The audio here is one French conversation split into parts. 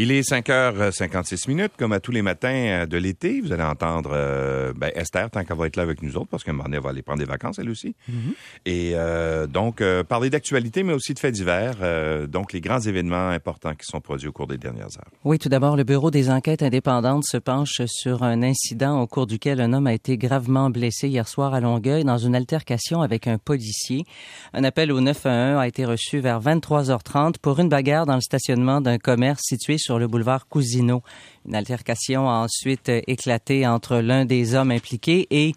Il est 5h56 minutes, comme à tous les matins euh, de l'été. Vous allez entendre euh, ben, Esther, tant qu'elle va être là avec nous autres, parce qu'à un moment donné, elle va aller prendre des vacances, elle aussi. Mm-hmm. Et euh, donc, euh, parler d'actualité, mais aussi de faits divers. euh, donc, les grands événements importants qui sont produits au cours des dernières heures. Oui, tout d'abord, le Bureau des enquêtes indépendantes se penche sur un incident au cours duquel un homme a été gravement blessé hier soir à Longueuil dans une altercation avec un policier. Un appel au 911 a été reçu vers 23h30 pour une bagarre dans le stationnement d'un commerce situé sur le boulevard Cousineau. Une altercation a ensuite éclaté entre l'un des hommes impliqués et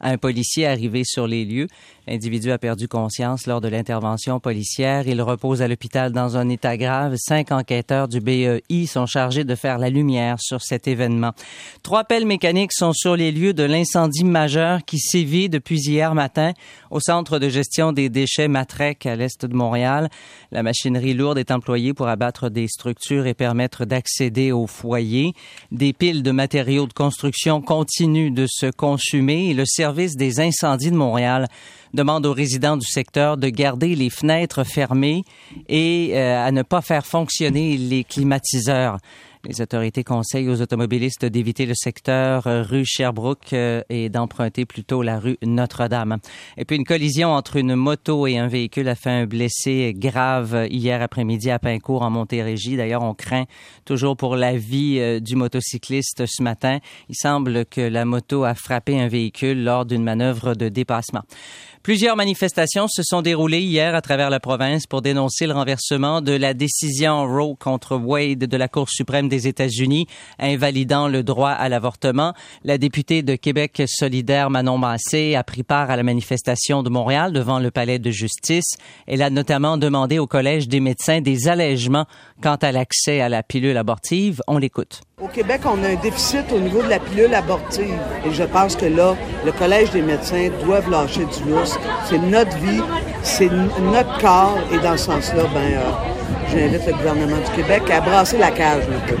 un policier arrivé sur les lieux. L'individu a perdu conscience lors de l'intervention policière. Il repose à l'hôpital dans un état grave. Cinq enquêteurs du BEI sont chargés de faire la lumière sur cet événement. Trois pelles mécaniques sont sur les lieux de l'incendie majeur qui sévit depuis hier matin au centre de gestion des déchets Matrec à l'est de Montréal. La machinerie lourde est employée pour abattre des structures et permettre d'accéder au Des piles de matériaux de construction continuent de se consumer et le service des incendies de Montréal demande aux résidents du secteur de garder les fenêtres fermées et euh, à ne pas faire fonctionner les climatiseurs. Les autorités conseillent aux automobilistes d'éviter le secteur euh, rue Sherbrooke euh, et d'emprunter plutôt la rue Notre-Dame. Et puis une collision entre une moto et un véhicule a fait un blessé grave hier après-midi à Pincourt en Montérégie. D'ailleurs, on craint toujours pour la vie euh, du motocycliste ce matin. Il semble que la moto a frappé un véhicule lors d'une manœuvre de dépassement. Plusieurs manifestations se sont déroulées hier à travers la province pour dénoncer le renversement de la décision Roe contre Wade de la Cour suprême des États-Unis, invalidant le droit à l'avortement. La députée de Québec solidaire Manon Massé a pris part à la manifestation de Montréal devant le palais de justice. Elle a notamment demandé au Collège des médecins des allègements quant à l'accès à la pilule abortive. On l'écoute. Au Québec, on a un déficit au niveau de la pilule abortive. Et je pense que là, le Collège des médecins doivent lâcher du lousse. C'est notre vie, c'est notre corps. Et dans ce sens-là, ben, euh, j'invite le gouvernement du Québec à brasser la cage un peu.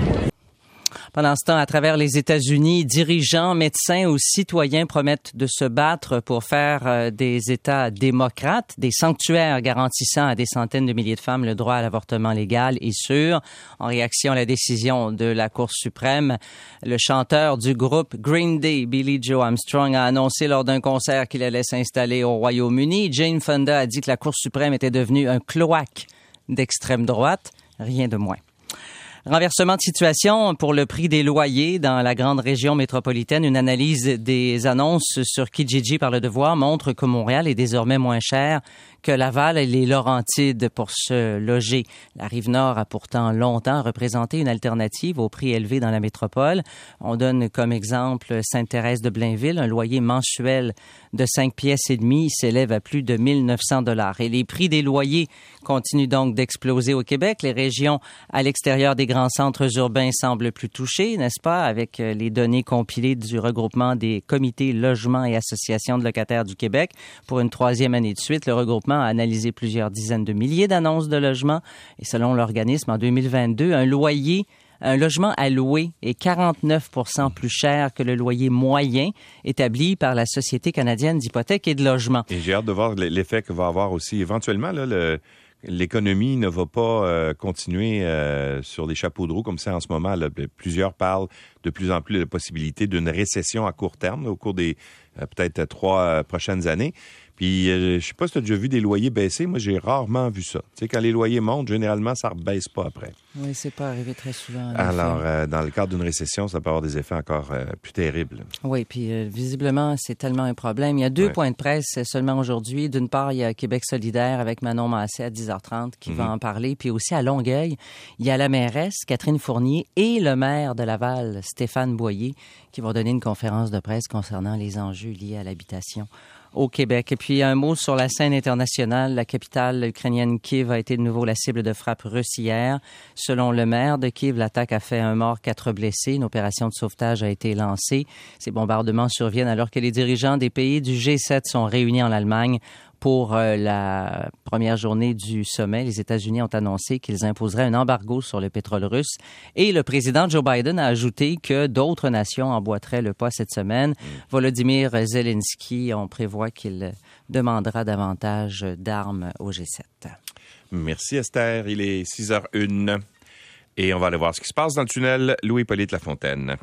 Pendant ce temps, à travers les États-Unis, dirigeants, médecins ou citoyens promettent de se battre pour faire euh, des États démocrates, des sanctuaires garantissant à des centaines de milliers de femmes le droit à l'avortement légal et sûr. En réaction à la décision de la Cour suprême, le chanteur du groupe Green Day, Billy Joe Armstrong, a annoncé lors d'un concert qu'il allait s'installer au Royaume-Uni. Jane Fonda a dit que la Cour suprême était devenue un cloaque d'extrême droite. Rien de moins. Renversement de situation pour le prix des loyers dans la grande région métropolitaine. Une analyse des annonces sur Kijiji par le Devoir montre que Montréal est désormais moins cher que Laval et les Laurentides pour se loger. La Rive-Nord a pourtant longtemps représenté une alternative au prix élevé dans la métropole. On donne comme exemple Sainte-Thérèse de Blainville, un loyer mensuel de 5 pièces et demie s'élève à plus de 1900 dollars. Et les prix des loyers continuent donc d'exploser au Québec. Les régions à l'extérieur des grands centres urbains semblent plus touchées, n'est-ce pas, avec euh, les données compilées du regroupement des comités logements et associations de locataires du Québec. Pour une troisième année de suite, le regroupement a analysé plusieurs dizaines de milliers d'annonces de logements et selon l'organisme, en 2022, un loyer un logement à louer est 49 plus cher que le loyer moyen établi par la Société canadienne d'hypothèques et de logement. Et j'ai hâte de voir l'effet que va avoir aussi éventuellement le, l'économie ne va pas euh, continuer euh, sur les chapeaux de roue comme ça en ce moment. Là. Plusieurs parlent de plus en plus de la possibilité d'une récession à court terme au cours des euh, peut-être trois prochaines années. Puis, euh, je sais pas si tu as déjà vu des loyers baisser. Moi, j'ai rarement vu ça. Tu sais, quand les loyers montent, généralement, ça ne rebaisse pas après. Oui, c'est pas arrivé très souvent. en Alors, euh, dans le cadre d'une récession, ça peut avoir des effets encore euh, plus terribles. Oui, puis euh, visiblement, c'est tellement un problème. Il y a deux Ouais. points de presse seulement aujourd'hui. D'une part, il y a Québec solidaire avec Manon Massé à 10h30 qui Mhm. va en parler. Puis aussi à Longueuil, il y a la mairesse Catherine Fournier et le maire de Laval, Stéphane Boyer, qui vont donner une conférence de presse concernant les enjeux liés à l'habitation au Québec. Et puis un mot sur la scène internationale. La capitale ukrainienne Kiev a été de nouveau la cible de frappes russes hier. Selon le maire de Kiev, l'attaque a fait un mort, quatre blessés. Une opération de sauvetage a été lancée. Ces bombardements surviennent alors que les dirigeants des pays du G7 sont réunis en Allemagne pour euh, la première journée du sommet. Les États-Unis ont annoncé qu'ils imposeraient un embargo sur le pétrole russe. Et le président Joe Biden a ajouté que d'autres nations emboîteraient le pas cette semaine. Volodymyr Zelensky, on prévoit qu'il demandera davantage d'armes au G7. Merci Esther. Il est 6h01. Et on va aller voir ce qui se passe dans le tunnel Louis-Polyte Lafontaine.